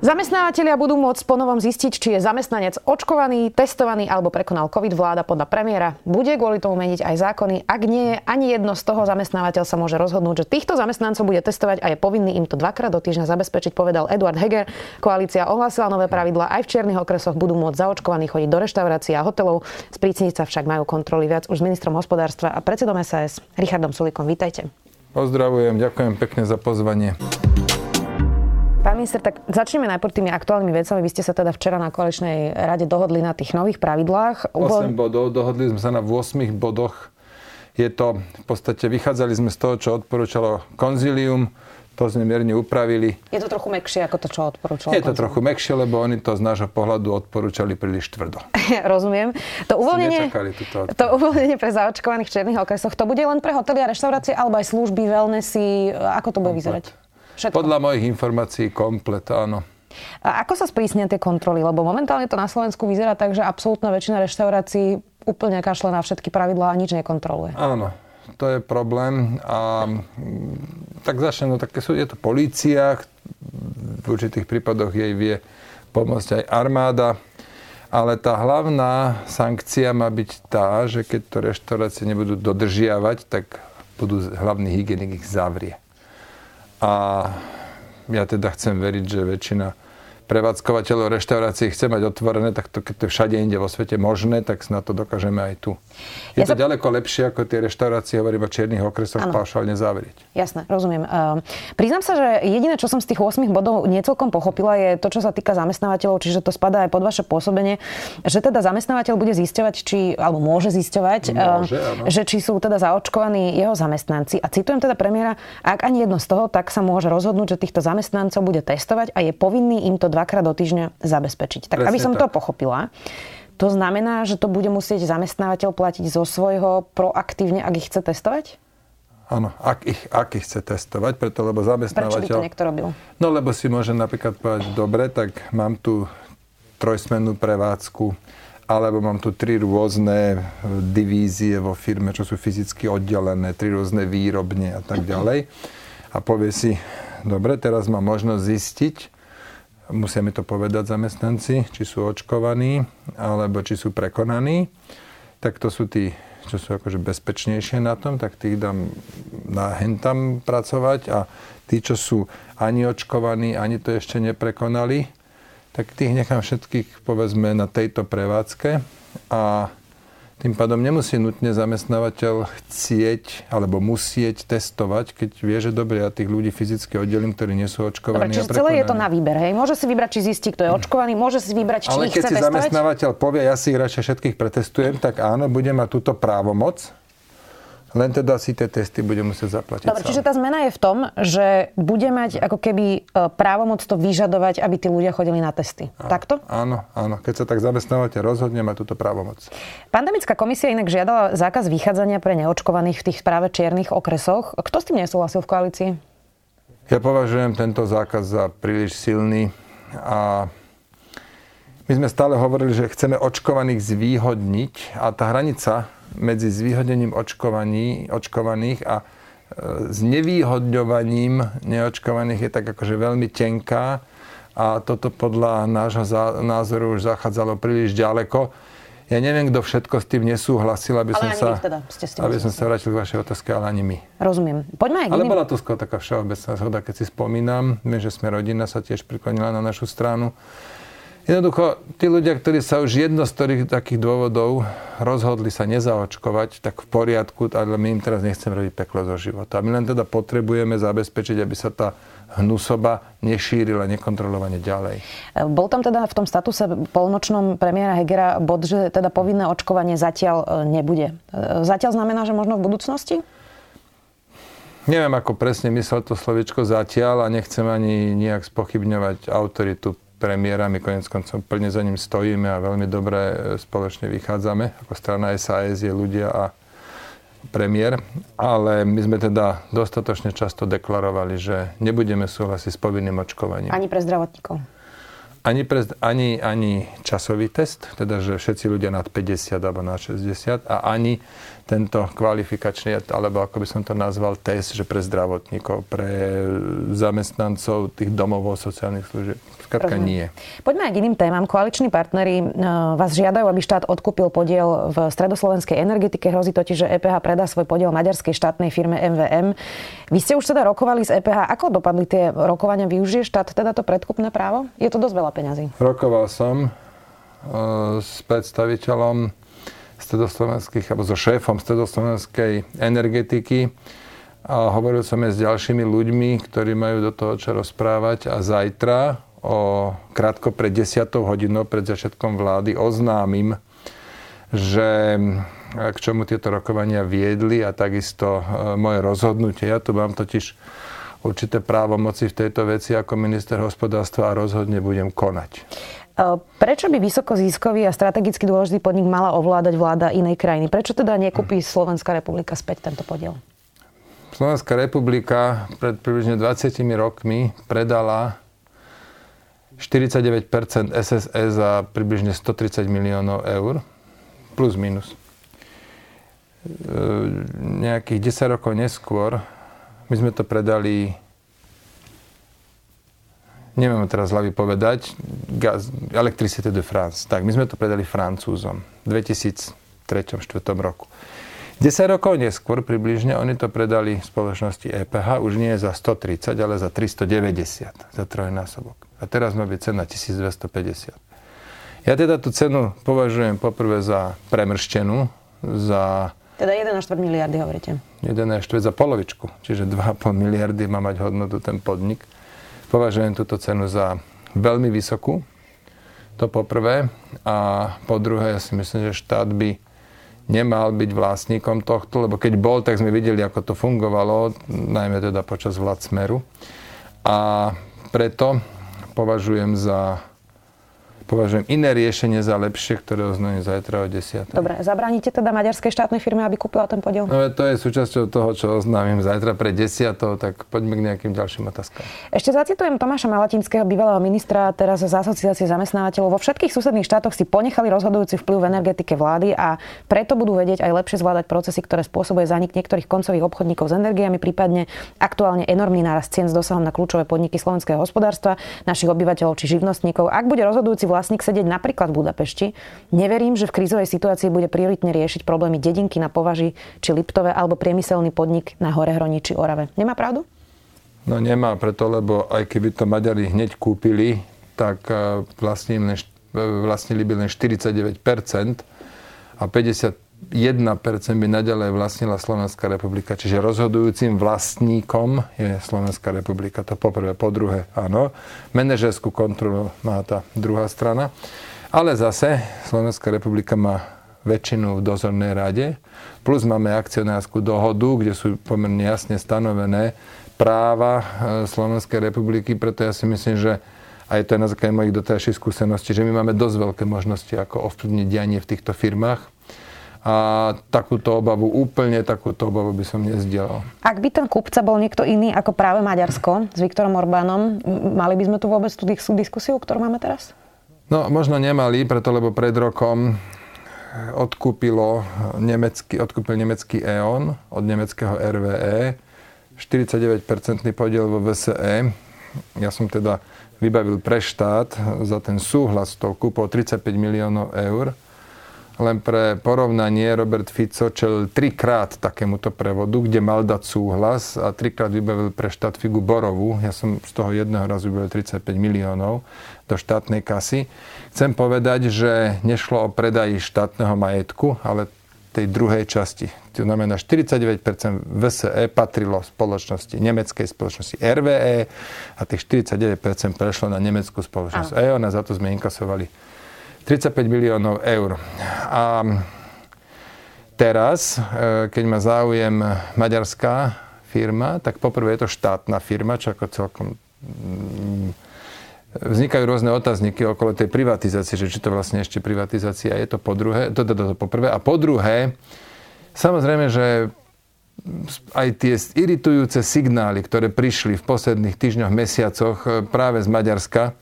Zamestnávateľia budú môcť ponovom zistiť, či je zamestnanec očkovaný, testovaný alebo prekonal COVID. Vláda podľa premiéra bude kvôli tomu meniť aj zákony. Ak nie ani jedno z toho, zamestnávateľ sa môže rozhodnúť, že týchto zamestnancov bude testovať a je povinný im to dvakrát do týždňa zabezpečiť, povedal Eduard Heger. Koalícia ohlásila nové pravidla. Aj v čiernych okresoch budú môcť zaočkovaní chodiť do reštaurácií a hotelov. Sprícniť sa však majú kontroly viac už s ministrom hospodárstva a predsedom SAS Richardom Sulikom. Vítajte. Pozdravujem, ďakujem pekne za pozvanie. Minister, tak začneme najprv tými aktuálnymi vecami. Vy ste sa teda včera na koaličnej rade dohodli na tých nových pravidlách. 8 bodov, dohodli sme sa na 8 bodoch. Je to, v podstate vychádzali sme z toho, čo odporúčalo konzilium, to sme mierne upravili. Je to trochu mekšie ako to, čo odporúčalo Je to trochu mekšie, lebo oni to z nášho pohľadu odporúčali príliš tvrdo. Rozumiem. To uvoľnenie, to uvoľnenie pre zaočkovaných černých okresoch, to bude len pre hotely a reštaurácie, alebo aj služby, wellnessy, ako to bude Komplet. vyzerať? Všetko. Podľa mojich informácií komplet, áno. A ako sa sprísnia tie kontroly? Lebo momentálne to na Slovensku vyzerá tak, že absolútna väčšina reštaurácií úplne kašle na všetky pravidlá a nič nekontroluje. Áno, to je problém. A mm, tak začne, no tak sú, je to polícia, v určitých prípadoch jej vie pomôcť aj armáda, ale tá hlavná sankcia má byť tá, že keď to reštaurácie nebudú dodržiavať, tak budú hlavný hygienik ich zavrie. A ja teda chcem veriť, že väčšina prevádzkovateľov reštaurácií chce mať otvorené, tak to, keď to všade inde vo svete možné, tak na to dokážeme aj tu. Je ja to sa... ďaleko lepšie, ako tie reštaurácie, hovorím o čiernych okresoch, ano. paušálne zavrieť. Jasné, rozumiem. Uh, priznám sa, že jediné, čo som z tých 8 bodov niecelkom pochopila, je to, čo sa týka zamestnávateľov, čiže to spadá aj pod vaše pôsobenie, že teda zamestnávateľ bude zisťovať, či, alebo môže zisťovať, môže, uh, že či sú teda zaočkovaní jeho zamestnanci. A citujem teda premiéra, ak ani jedno z toho, tak sa môže rozhodnúť, že týchto zamestnancov bude testovať a je povinný im to dvakrát do týždňa zabezpečiť. Tak Presne aby som tak. to pochopila, to znamená, že to bude musieť zamestnávateľ platiť zo svojho proaktívne, ak ich chce testovať? Áno, ak ich, ak ich chce testovať, preto lebo zamestnávateľ... Prečo by to niekto robil? No lebo si môže napríklad povedať, dobre, tak mám tu trojsmennú prevádzku, alebo mám tu tri rôzne divízie vo firme, čo sú fyzicky oddelené, tri rôzne výrobne a tak ďalej. A povie si, dobre, teraz mám možnosť zistiť, musia mi to povedať zamestnanci, či sú očkovaní, alebo či sú prekonaní, tak to sú tí, čo sú akože bezpečnejšie na tom, tak tých dám na hentam pracovať. A tí, čo sú ani očkovaní, ani to ešte neprekonali, tak tých nechám všetkých povedzme na tejto prevádzke. A tým pádom nemusí nutne zamestnávateľ chcieť alebo musieť testovať, keď vie, že dobre, ja tých ľudí fyzicky oddelím, ktorí nie sú očkovaní. Dobre, čiže celé je to na výber, hej? Môže si vybrať, či zistí, kto je očkovaný, môže si vybrať, či Ale ich keď chce si testovať? zamestnávateľ povie, ja si ich radšej všetkých pretestujem, tak áno, bude mať túto právomoc, len teda si tie testy bude musieť zaplatiť Dobre, čiže tá zmena je v tom, že bude mať ako keby e, právomoc to vyžadovať, aby tí ľudia chodili na testy. Áno, Takto? Áno, áno. Keď sa tak zamestnávateľ rozhodne, má túto právomoc. Pandemická komisia inak žiadala zákaz vychádzania pre neočkovaných v tých práve čiernych okresoch. Kto s tým nesúhlasil v koalícii? Ja považujem tento zákaz za príliš silný a my sme stále hovorili, že chceme očkovaných zvýhodniť a tá hranica medzi zvýhodnením očkovaní, očkovaných a e, znevýhodňovaním neočkovaných je tak akože veľmi tenká a toto podľa nášho názoru už zachádzalo príliš ďaleko. Ja neviem, kto všetko s tým nesúhlasil, aby ale som sa, teda ste s tým aby som sa vrátil k vašej otázke, ale ani my. Rozumiem. Poďme aj Ale bola to skôr taká všeobecná zhoda, keď si spomínam. Viem, že sme rodina sa tiež priklonila na našu stranu. Jednoducho, tí ľudia, ktorí sa už jedno z ktorých takých dôvodov rozhodli sa nezaočkovať, tak v poriadku, ale my im teraz nechceme robiť peklo zo života. My len teda potrebujeme zabezpečiť, aby sa tá hnusoba nešírila nekontrolovane ďalej. Bol tam teda v tom statuse polnočnom premiéra Hegera bod, že teda povinné očkovanie zatiaľ e, nebude. E, zatiaľ znamená, že možno v budúcnosti? Neviem, ako presne myslel to slovičko zatiaľ a nechcem ani nejak spochybňovať autoritu premiéra. My konec koncov plne za ním stojíme a veľmi dobre e, spoločne vychádzame. Ako strana SAS je ľudia a premiér. Ale my sme teda dostatočne často deklarovali, že nebudeme súhlasiť s povinným očkovaním. Ani pre zdravotníkov? Ani, pre, ani, ani časový test, teda že všetci ľudia nad 50 alebo nad 60 a ani tento kvalifikačný, alebo ako by som to nazval, test, že pre zdravotníkov, pre zamestnancov tých domov sociálnych služieb. Skrátka nie. Poďme aj k iným témam. Koaliční partnery e, vás žiadajú, aby štát odkúpil podiel v stredoslovenskej energetike. Hrozí totiž, že EPH predá svoj podiel maďarskej štátnej firme MVM. Vy ste už teda rokovali s EPH. Ako dopadli tie rokovania? Využije štát teda to predkupné právo? Je to dosť veľa peňazí. Rokoval som uh, s predstaviteľom stredoslovenských, alebo so šéfom stredoslovenskej energetiky a hovoril som aj s ďalšími ľuďmi, ktorí majú do toho čo rozprávať a zajtra o krátko pred 10 hodinou, pred začiatkom vlády, oznámim, že k čomu tieto rokovania viedli a takisto e, moje rozhodnutie. Ja tu mám totiž určité právomoci v tejto veci ako minister hospodárstva a rozhodne budem konať. E, prečo by vysokozískový a strategicky dôležitý podnik mala ovládať vláda inej krajiny? Prečo teda nekúpi Slovenská republika späť tento podiel? Slovenská republika pred približne 20 rokmi predala 49% SSE za približne 130 miliónov eur, plus minus. E, nejakých 10 rokov neskôr my sme to predali neviem teraz hlavy povedať, gaz, Electricité de France. Tak, my sme to predali Francúzom v 2003-2004 roku. 10 rokov neskôr približne oni to predali spoločnosti EPH už nie za 130, ale za 390, za trojnásobok. A teraz má byť cena 1250. Ja teda tú cenu považujem poprvé za premrštenú, za... Teda 1,4 miliardy hovoríte. 1,4 za polovičku, čiže 2,5 miliardy má mať hodnotu ten podnik. Považujem túto cenu za veľmi vysokú, to poprvé. A po druhé, ja si myslím, že štát by nemal byť vlastníkom tohto, lebo keď bol, tak sme videli, ako to fungovalo, najmä teda počas vlád Smeru. A preto považujem za považujem iné riešenie za lepšie, ktoré oznámim zajtra o 10. Dobre, zabránite teda maďarskej štátnej firme, aby kúpila ten podiel? No to je súčasťou toho, čo oznámim zajtra pre 10. tak poďme k nejakým ďalším otázkam. Ešte zacitujem Tomáša Malatinského, bývalého ministra, teraz z asociácie zamestnávateľov. Vo všetkých susedných štátoch si ponechali rozhodujúci vplyv v energetike vlády a preto budú vedieť aj lepšie zvládať procesy, ktoré spôsobuje zanik niektorých koncových obchodníkov s energiami, prípadne aktuálne enormný nárast cien s dosahom na kľúčové podniky slovenského hospodárstva, našich obyvateľov či živnostníkov. Ak bude rozhodujúci vlastník sedieť napríklad v Budapešti, neverím, že v krízovej situácii bude prioritne riešiť problémy dedinky na považi či Liptove alebo priemyselný podnik na Horehroni či Orave. Nemá pravdu? No nemá preto, lebo aj keby to Maďari hneď kúpili, tak eh, vlastnili, eh, vlastnili by len 49% a 50 1% by naďalej vlastnila Slovenská republika. Čiže rozhodujúcim vlastníkom je Slovenská republika. To poprvé. Po druhé, áno, manažerskú kontrolu má tá druhá strana. Ale zase Slovenská republika má väčšinu v dozornej rade. Plus máme akcionárskú dohodu, kde sú pomerne jasne stanovené práva e, Slovenskej republiky. Preto ja si myslím, že aj to je na základe mojich doterajších skúseností, že my máme dosť veľké možnosti, ako ovplyvniť dianie v týchto firmách a takúto obavu, úplne takúto obavu by som nezdielal. Ak by ten kupca bol niekto iný ako práve Maďarsko s Viktorom Orbánom, mali by sme tu vôbec tú diskusiu, ktorú máme teraz? No, možno nemali, preto lebo pred rokom odkúpilo nemecký, odkúpil nemecký E.ON od nemeckého RVE 49-percentný podiel vo VSE. Ja som teda vybavil pre štát za ten súhlas s tou kúpou 35 miliónov eur len pre porovnanie Robert Fico čel trikrát takémuto prevodu, kde mal dať súhlas a trikrát vybavil pre štát figu Borovu. Ja som z toho jedného razu vybavil 35 miliónov do štátnej kasy. Chcem povedať, že nešlo o predaj štátneho majetku, ale tej druhej časti. To znamená, 49% VSE patrilo spoločnosti, nemeckej spoločnosti RVE a tých 49% prešlo na nemeckú spoločnosť EON a za to sme inkasovali 35 miliónov eur. A teraz, e, keď má záujem maďarská firma, tak poprvé je to štátna firma, čo ako celkom mm, vznikajú rôzne otázniky okolo tej privatizácie, že či to vlastne ešte privatizácia je to po druhé, to, to, to, to po prvé. A po druhé, samozrejme, že aj tie iritujúce signály, ktoré prišli v posledných týždňoch, mesiacoch e, práve z Maďarska,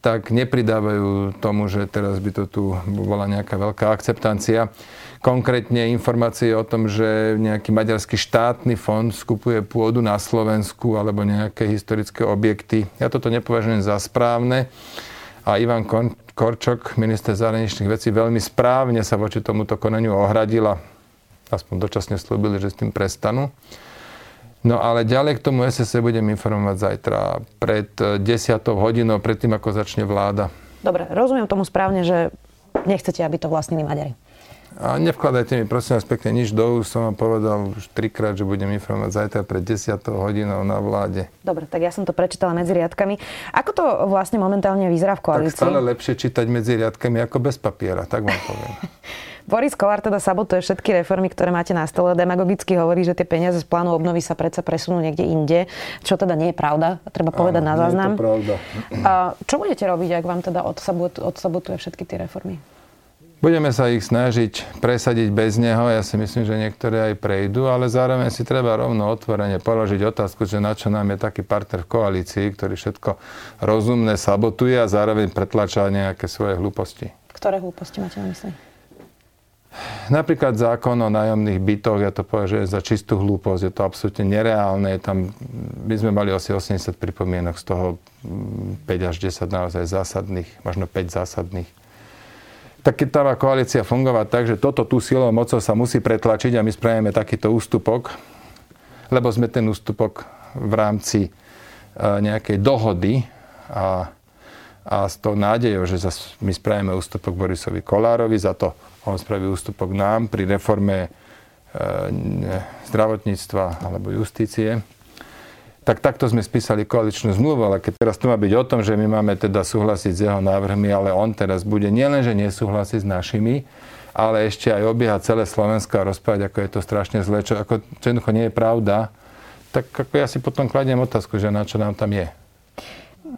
tak nepridávajú tomu, že teraz by to tu bola nejaká veľká akceptancia. Konkrétne informácie o tom, že nejaký maďarský štátny fond skupuje pôdu na Slovensku alebo nejaké historické objekty. Ja toto nepovažujem za správne. A Ivan Korčok, minister zahraničných vecí, veľmi správne sa voči tomuto konaniu ohradila. Aspoň dočasne slúbili, že s tým prestanú. No ale ďalej k tomu SSE budem informovať zajtra pred 10 eh, hodinou, pred tým, ako začne vláda. Dobre, rozumiem tomu správne, že nechcete, aby to vlastnili Maďari. A nevkladajte mi prosím vás pekne nič do úst. Som vám povedal už trikrát, že budem informovať zajtra pred 10 hodinou na vláde. Dobre, tak ja som to prečítala medzi riadkami. Ako to vlastne momentálne vyzerá v koalícii? Tak stále lepšie čítať medzi riadkami ako bez papiera, tak vám poviem. Boris Kolár teda sabotuje všetky reformy, ktoré máte na stole. Demagogicky hovorí, že tie peniaze z plánu obnovy sa predsa presunú niekde inde, čo teda nie je pravda, treba povedať Áno, na záznam. Nie je to pravda. A čo budete robiť, ak vám teda odsabotuje všetky tie reformy? Budeme sa ich snažiť presadiť bez neho. Ja si myslím, že niektoré aj prejdú, ale zároveň si treba rovno otvorene položiť otázku, že na čo nám je taký partner v koalícii, ktorý všetko rozumné sabotuje a zároveň pretlačá nejaké svoje hlúposti. Ktoré hlúposti máte na mysli? Napríklad zákon o nájomných bytoch, ja to považujem za čistú hlúposť, je to absolútne nereálne. Tam by sme mali asi 80 pripomienok, z toho 5 mm, až 10 naozaj zásadných, možno 5 zásadných. Tak keď tá koalícia fungovať tak, že toto tú silou mocou sa musí pretlačiť a my spravíme takýto ústupok, lebo sme ten ústupok v rámci e, nejakej dohody a, a s tou nádejou, že my spravíme ústupok Borisovi Kolárovi za to, on spraví ústupok nám pri reforme e, zdravotníctva alebo justície. Tak takto sme spísali koaličnú zmluvu, ale keď teraz tu má byť o tom, že my máme teda súhlasiť s jeho návrhmi, ale on teraz bude nielenže nesúhlasiť s našimi, ale ešte aj obiehať celé Slovensko a rozprávať, ako je to strašne zlé, čo, ako, čo jednoducho nie je pravda, tak ako ja si potom kladiem otázku, že na čo nám tam je.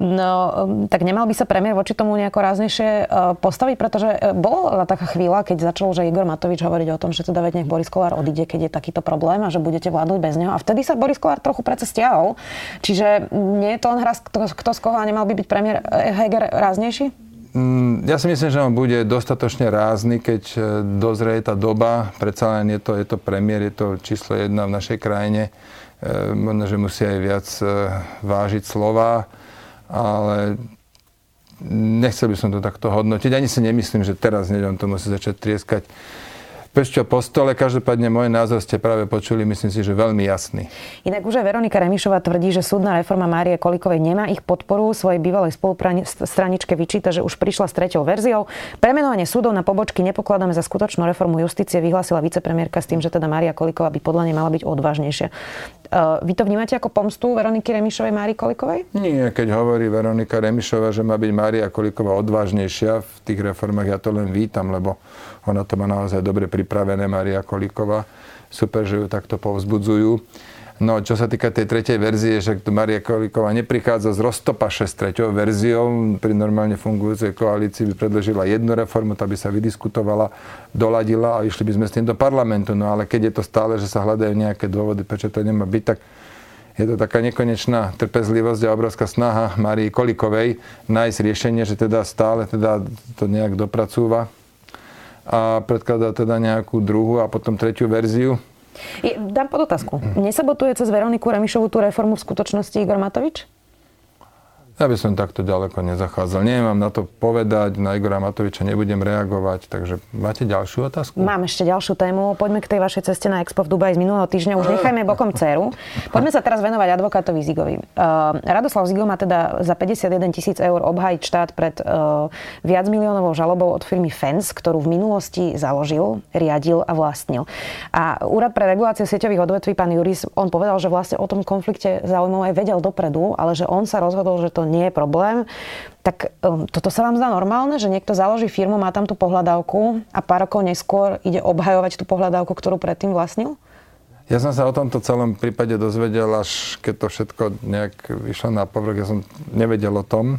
No, um, tak nemal by sa premiér voči tomu nejako ráznejšie uh, postaviť, pretože uh, bola taká chvíľa, keď začal, že Igor Matovič hovoriť o tom, že teda veď nech Boris Kolár odíde, keď je takýto problém a že budete vládnuť bez neho. A vtedy sa Boris Kolár trochu predsa stiahol. Čiže nie je to len hra, kto, kto z koho a nemal by byť premiér eh, Heger ráznejší? Mm, ja si myslím, že on bude dostatočne rázny, keď dozrie tá doba. Predsa len je to, je to premiér, je to číslo jedna v našej krajine. Možno, že musí aj viac vážiť slova ale nechcel by som to takto hodnotiť. Ani si nemyslím, že teraz neviem, to musí začať trieskať Pešťo po stole, každopádne môj názor ste práve počuli, myslím si, že veľmi jasný. Inak už aj Veronika Remišová tvrdí, že súdna reforma Márie Kolikovej nemá ich podporu. Svojej bývalej spolustraničke vyčíta, že už prišla s treťou verziou. Premenovanie súdov na pobočky nepokladáme za skutočnú reformu justície, vyhlásila vicepremiérka s tým, že teda Mária Koliková by podľa nej mala byť odvážnejšia. Uh, vy to vnímate ako pomstu Veroniky Remišovej Márii Kolikovej? Nie, keď hovorí Veronika Remišová, že má byť Mária Koliková odvážnejšia v tých reformách, ja to len vítam, lebo ona to má naozaj dobre pripravené, Maria Kolíková. Super, že ju takto povzbudzujú. No, čo sa týka tej tretej verzie, že Maria Kolíková neprichádza z roztopaše s treťou verziou. Pri normálne fungujúcej koalícii by predložila jednu reformu, tá by sa vydiskutovala, doladila a išli by sme s tým do parlamentu. No ale keď je to stále, že sa hľadajú nejaké dôvody, prečo to nemá byť, tak je to taká nekonečná trpezlivosť a obrovská snaha Marii Kolikovej nájsť riešenie, že teda stále teda to nejak dopracúva a predkladá teda nejakú druhú a potom tretiu verziu. Dám pod otázku. Nesabotuje cez Veroniku Remišovu tú reformu v skutočnosti Igor Matovič? Ja by som takto ďaleko nezachádzal. Nemám na to povedať, na Igora Matoviča nebudem reagovať, takže máte ďalšiu otázku? Mám ešte ďalšiu tému. Poďme k tej vašej ceste na Expo v Dubaji z minulého týždňa. Už nechajme bokom dceru. Poďme sa teraz venovať advokátovi Zigovi. Uh, Radoslav Zigo má teda za 51 tisíc eur obhajiť štát pred uh, viac miliónovou žalobou od firmy FENS, ktorú v minulosti založil, riadil a vlastnil. A Úrad pre reguláciu sieťových odvetví, pán Juris, on povedal, že vlastne o tom konflikte aj vedel dopredu, ale že on sa rozhodol, že to to nie je problém. Tak um, toto sa vám zdá normálne, že niekto založí firmu, má tam tú pohľadávku a pár rokov neskôr ide obhajovať tú pohľadávku, ktorú predtým vlastnil? Ja som sa o tomto celom prípade dozvedel, až keď to všetko nejak vyšlo na povrch. Ja som nevedel o tom.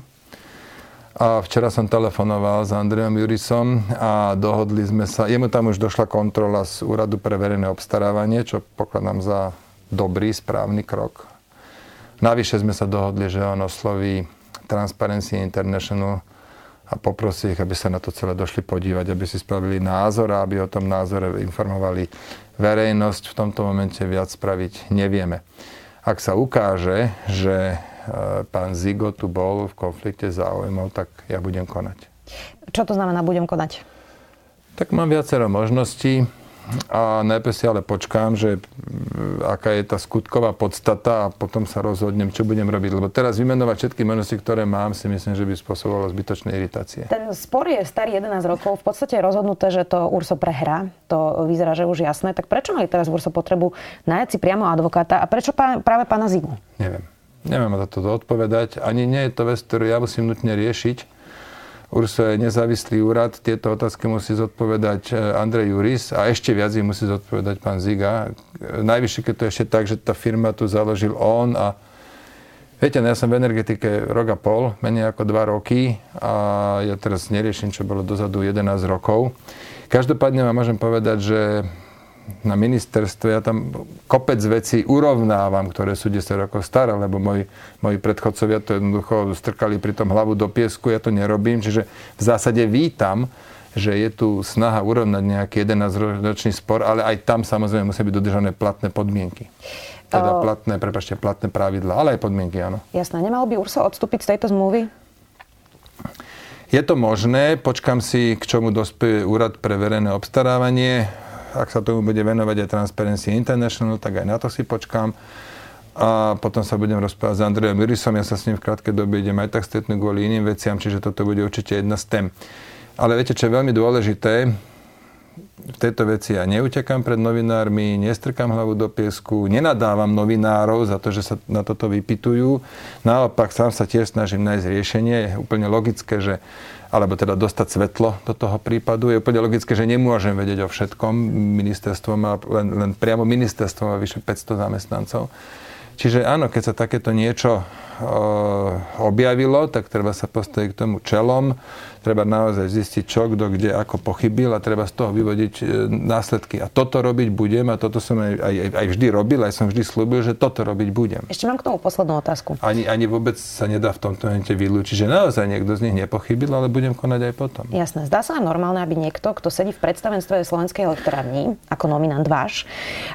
A včera som telefonoval s Andrejom Jurisom a dohodli sme sa, jemu tam už došla kontrola z Úradu pre verejné obstarávanie, čo pokladám za dobrý, správny krok Navyše sme sa dohodli, že on osloví Transparency International a poprosí ich, aby sa na to celé došli podívať, aby si spravili názor a aby o tom názore informovali verejnosť. V tomto momente viac spraviť nevieme. Ak sa ukáže, že e, pán Zigo tu bol v konflikte záujmov, tak ja budem konať. Čo to znamená budem konať? Tak mám viacero možností. A najprv si ale počkám, že aká je tá skutková podstata a potom sa rozhodnem, čo budem robiť. Lebo teraz vymenovať všetky možnosti, ktoré mám, si myslím, že by spôsobovalo zbytočné iritácie. Ten spor je starý 11 rokov. V podstate je rozhodnuté, že to Urso prehrá. To vyzerá, že už jasné. Tak prečo mali teraz Urso potrebu najať si priamo advokáta a prečo práve pána Zigu? Neviem. Neviem na toto odpovedať. Ani nie je to vec, ktorú ja musím nutne riešiť URSO je nezávislý úrad, tieto otázky musí zodpovedať e, Andrej Juris a ešte viac ich musí zodpovedať pán Ziga. Najvyššie, keď to ešte tak, že tá firma tu založil on a Viete, no ja som v energetike rok a pol, menej ako dva roky a ja teraz neriešim, čo bolo dozadu 11 rokov. Každopádne vám môžem povedať, že na ministerstve, ja tam kopec vecí urovnávam, ktoré sú 10 rokov staré, lebo moji, moji predchodcovia to jednoducho strkali pri tom hlavu do piesku, ja to nerobím, čiže v zásade vítam, že je tu snaha urovnať nejaký 11-ročný spor, ale aj tam samozrejme musia byť dodržané platné podmienky. Teda platné, prepačte, platné pravidla, ale aj podmienky, áno. Jasné. Nemal by Urso odstúpiť z tejto zmluvy? Je to možné, počkam si, k čomu dospie úrad pre verejné obstarávanie ak sa tomu bude venovať aj Transparency International, tak aj na to si počkám. A potom sa budem rozprávať s Andrejom Mirisom, ja sa s ním v krátkej dobe idem aj tak stretnúť kvôli iným veciam, čiže toto bude určite jedna z tém. Ale viete, čo je veľmi dôležité, v tejto veci ja neutekam pred novinármi, nestrkám hlavu do piesku, nenadávam novinárov za to, že sa na toto vypitujú. Naopak sám sa tiež snažím nájsť riešenie. Je úplne logické, že alebo teda dostať svetlo do toho prípadu. Je úplne logické, že nemôžem vedieť o všetkom. Ministerstvo má, len, len priamo ministerstvo má vyše 500 zamestnancov. Čiže áno, keď sa takéto niečo objavilo, tak treba sa postaviť k tomu čelom, treba naozaj zistiť, čo, kto, kde, ako pochybil a treba z toho vyvodiť e, následky. A toto robiť budem a toto som aj, aj, aj vždy robil, aj som vždy slúbil, že toto robiť budem. Ešte mám k tomu poslednú otázku. Ani, ani vôbec sa nedá v tomto momente vylúčiť, že naozaj niekto z nich nepochybil, ale budem konať aj potom. Jasné. Zdá sa normálne, aby niekto, kto sedí v predstavenstve Slovenskej elektrárny, ako nominant váš,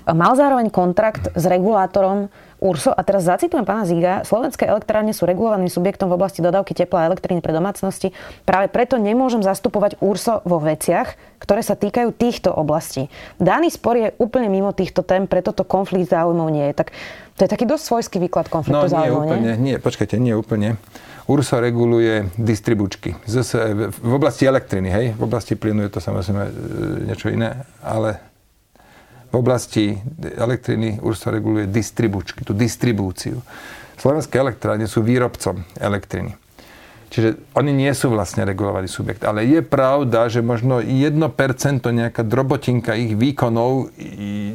mal zároveň kontrakt s regulátorom URSO. A teraz zacitujem pána Ziga. Slovenské elektrárne sú regulovaným subjektom v oblasti dodávky tepla a elektriny pre domácnosti. Práve preto nemôžem zastupovať URSO vo veciach, ktoré sa týkajú týchto oblastí. Daný spor je úplne mimo týchto tém, preto to konflikt záujmov nie je. Tak to je taký dosť svojský výklad konfliktu no, záujmov, nie? Úplne, nie? nie, počkajte, nie úplne. URSO reguluje distribučky. V oblasti elektriny, hej? V oblasti plynu je to samozrejme e, niečo iné, ale v oblasti elektriny už sa reguluje distribučky, tú distribúciu. Slovenské elektrárne sú výrobcom elektriny. Čiže oni nie sú vlastne regulovaný subjekt. Ale je pravda, že možno 1% nejaká drobotinka ich výkonov,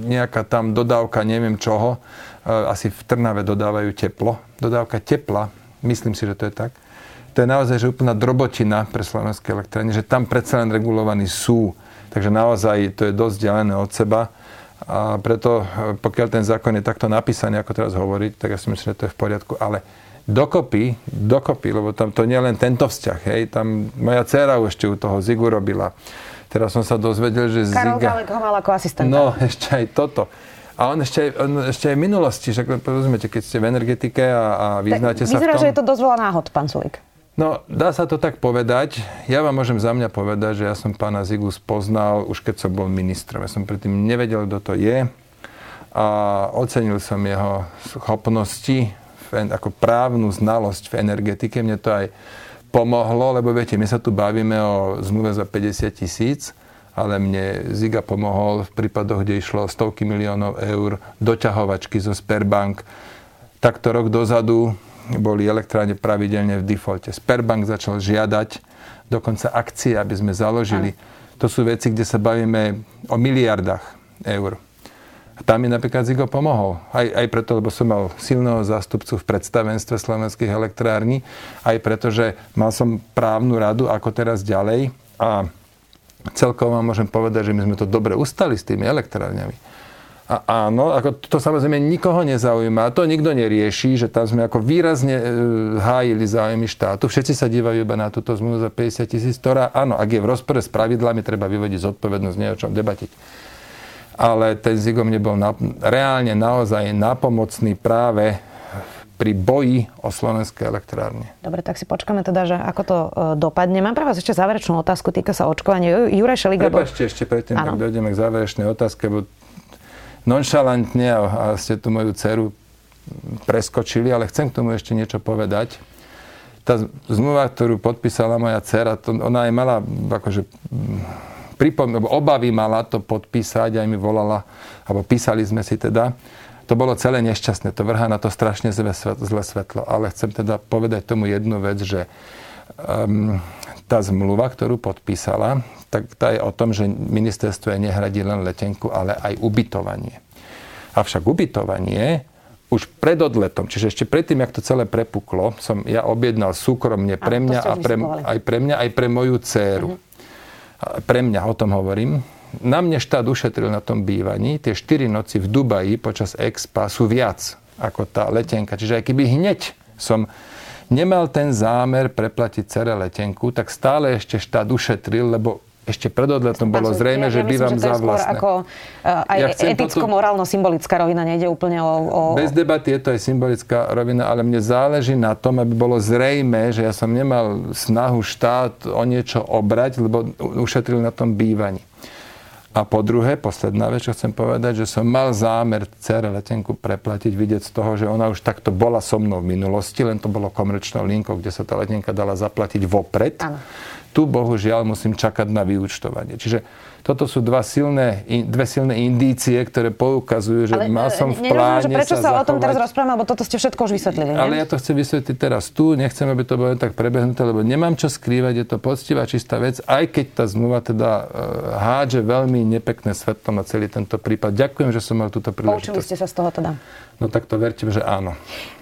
nejaká tam dodávka neviem čoho, e, asi v Trnave dodávajú teplo. Dodávka tepla, myslím si, že to je tak. To je naozaj že úplná drobotina pre slovenské elektrárne, že tam predsa len regulovaní sú. Takže naozaj to je dosť ďalené od seba a preto, pokiaľ ten zákon je takto napísaný, ako teraz hovoriť, tak ja si myslím, že to je v poriadku. Ale dokopy, dokopy, lebo tam to nie je len tento vzťah, hej, tam moja dcera ešte u toho Zigu robila. Teraz som sa dozvedel, že Karol Ziga... Karol ho mal ako asistenta. No, ešte aj toto. A on ešte, on ešte aj v minulosti, že rozumiete, keď ste v energetike a, a vyznáte tak, sa vyzerá, v tom... že je to dosť veľa náhod, pán Sulik. No, dá sa to tak povedať. Ja vám môžem za mňa povedať, že ja som pána Zigus poznal už keď som bol ministrom. Ja som predtým nevedel, kto to je a ocenil som jeho schopnosti, ako právnu znalosť v energetike. Mne to aj pomohlo, lebo viete, my sa tu bavíme o zmluve za 50 tisíc, ale mne Ziga pomohol v prípadoch, kde išlo stovky miliónov eur doťahovačky zo Sperbank. Takto rok dozadu boli elektráne pravidelne v defaulte. Sperbank začal žiadať dokonca akcie, aby sme založili. To sú veci, kde sa bavíme o miliardách eur. A tam mi napríklad Zigo pomohol. Aj, aj preto, lebo som mal silného zástupcu v predstavenstve slovenských elektrární, aj preto, že mal som právnu radu, ako teraz ďalej. A celkovo vám môžem povedať, že my sme to dobre ustali s tými elektrárňami. A áno, ako to samozrejme nikoho nezaujíma. To nikto nerieši, že tam sme ako výrazne e, hájili záujmy štátu. Všetci sa dívajú iba na túto zmluvu za 50 tisíc, ktorá, áno, ak je v rozpore s pravidlami, treba vyvodiť zodpovednosť, nie o čom debatiť. Ale ten Zigom nebol na, reálne naozaj napomocný práve pri boji o slovenské elektrárne. Dobre, tak si počkáme teda, že ako to e, dopadne. Mám pre vás ešte záverečnú otázku, týka sa očkovania. Juraj Šeliga... Prepačte ešte predtým, ak dojdeme k záverečnej otázke, bo nonšalantne a, a ste tu moju dceru preskočili, ale chcem k tomu ešte niečo povedať. Tá zmluva, ktorú podpísala moja dcera, to, ona aj mala akože pripom- obavy mala to podpísať, aj mi volala, alebo písali sme si teda. To bolo celé nešťastné, to vrhá na to strašne zlé svetlo. Ale chcem teda povedať tomu jednu vec, že um, tá zmluva, ktorú podpísala, tak tá je o tom, že ministerstvo je nehradí len letenku, ale aj ubytovanie. Avšak ubytovanie už pred odletom, čiže ešte predtým, jak to celé prepuklo, som ja objednal súkromne pre mňa a pre, aj pre mňa, aj pre moju dceru. Uh-huh. Pre mňa, o tom hovorím. Na mne štát ušetril na tom bývaní. Tie 4 noci v Dubaji počas Expa sú viac ako tá letenka. Čiže aj keby hneď som nemal ten zámer preplatiť cere letenku, tak stále ešte štát ušetril, lebo ešte pred odletom bolo zrejme, ja, že ja bývam za vlastné. ako uh, aj ja eticko-morálno-symbolická rovina, nejde úplne o, o... Bez debaty je to aj symbolická rovina, ale mne záleží na tom, aby bolo zrejme, že ja som nemal snahu štát o niečo obrať, lebo ušetril na tom bývaní. A po druhé, posledná vec, čo chcem povedať, že som mal zámer cere letenku preplatiť, vidieť z toho, že ona už takto bola so mnou v minulosti, len to bolo komerčnou linkou, kde sa tá letenka dala zaplatiť vopred. Ano. Tu bohužiaľ musím čakať na vyúčtovanie. Čiže toto sú dva silné, dve silné indície, ktoré poukazujú, že Ale, mal e, som v pláne že prečo sa, sa o tom teraz rozprávame, lebo toto ste všetko už vysvetlili. Nie? Ale ja to chcem vysvetliť teraz tu, nechcem, aby to bolo tak prebehnuté, lebo nemám čo skrývať, je to poctivá, čistá vec, aj keď tá zmluva teda uh, hádže veľmi nepekné svetlo na celý tento prípad. Ďakujem, že som mal túto príležitosť. Poučili ste sa z toho teda? No tak to verím, že áno.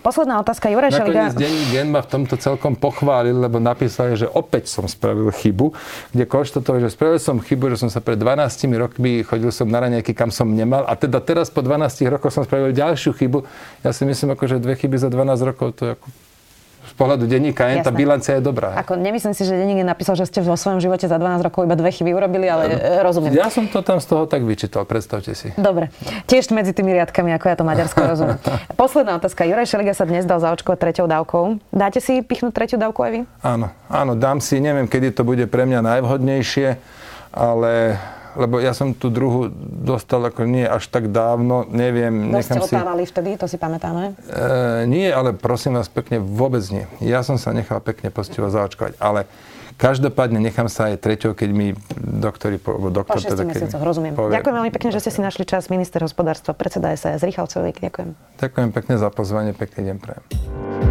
Posledná otázka. Juraj Šeliga... Nakoniec denní gen ma v tomto celkom pochválil, lebo napísali, že opäť som spravil chybu, kde konštatoval, že spravil som chybu, že som sa pred 12 rokmi chodil som na raňajky, kam som nemal a teda teraz po 12 rokoch som spravil ďalšiu chybu. Ja si myslím, ako, že dve chyby za 12 rokov to je ako z pohľadu denníka Jasné. tá bilancia je dobrá. Ako, nemyslím si, že denník napísal, že ste vo svojom živote za 12 rokov iba dve chyby urobili, ale e, rozumiem. Ja som to tam z toho tak vyčítal, predstavte si. Dobre. Tiež medzi tými riadkami, ako ja to Maďarsko rozumiem. Posledná otázka. Juraj Šeliga sa dnes dal zaočkovať treťou dávkou. Dáte si pichnúť tretiu dávku aj vy? Áno, áno, dám si. Neviem, kedy to bude pre mňa najvhodnejšie, ale lebo ja som tú druhú dostal ako nie až tak dávno, neviem. Dosť ste si... vtedy, to si pamätáme? E, nie, ale prosím vás pekne, vôbec nie. Ja som sa nechal pekne postivo zaočkovať, ale Každopádne nechám sa aj treťou, keď mi doktori... Doktor, po teda, mesiacoch, rozumiem. Povie, Ďakujem veľmi pekne, že ste si našli čas. Minister hospodárstva, predseda SAS Richard. Ďakujem. Ďakujem pekne za pozvanie, pekný deň prajem.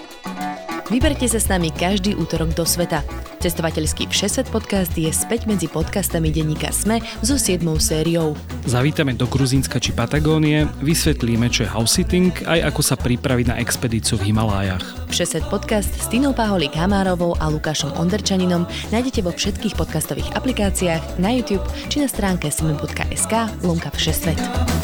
Vyberte sa s nami každý útorok do sveta. Cestovateľský Všeset podcast je späť medzi podcastami denníka Sme so 7. sériou. Zavítame do Gruzínska či Patagónie, vysvetlíme, čo je house sitting, aj ako sa pripraviť na expedíciu v Himalájach. Všeset podcast s Tinou Paholik Hamárovou a Lukášom Onderčaninom nájdete vo všetkých podcastových aplikáciách, na YouTube či na stránke sme.sk lomka Všesvet.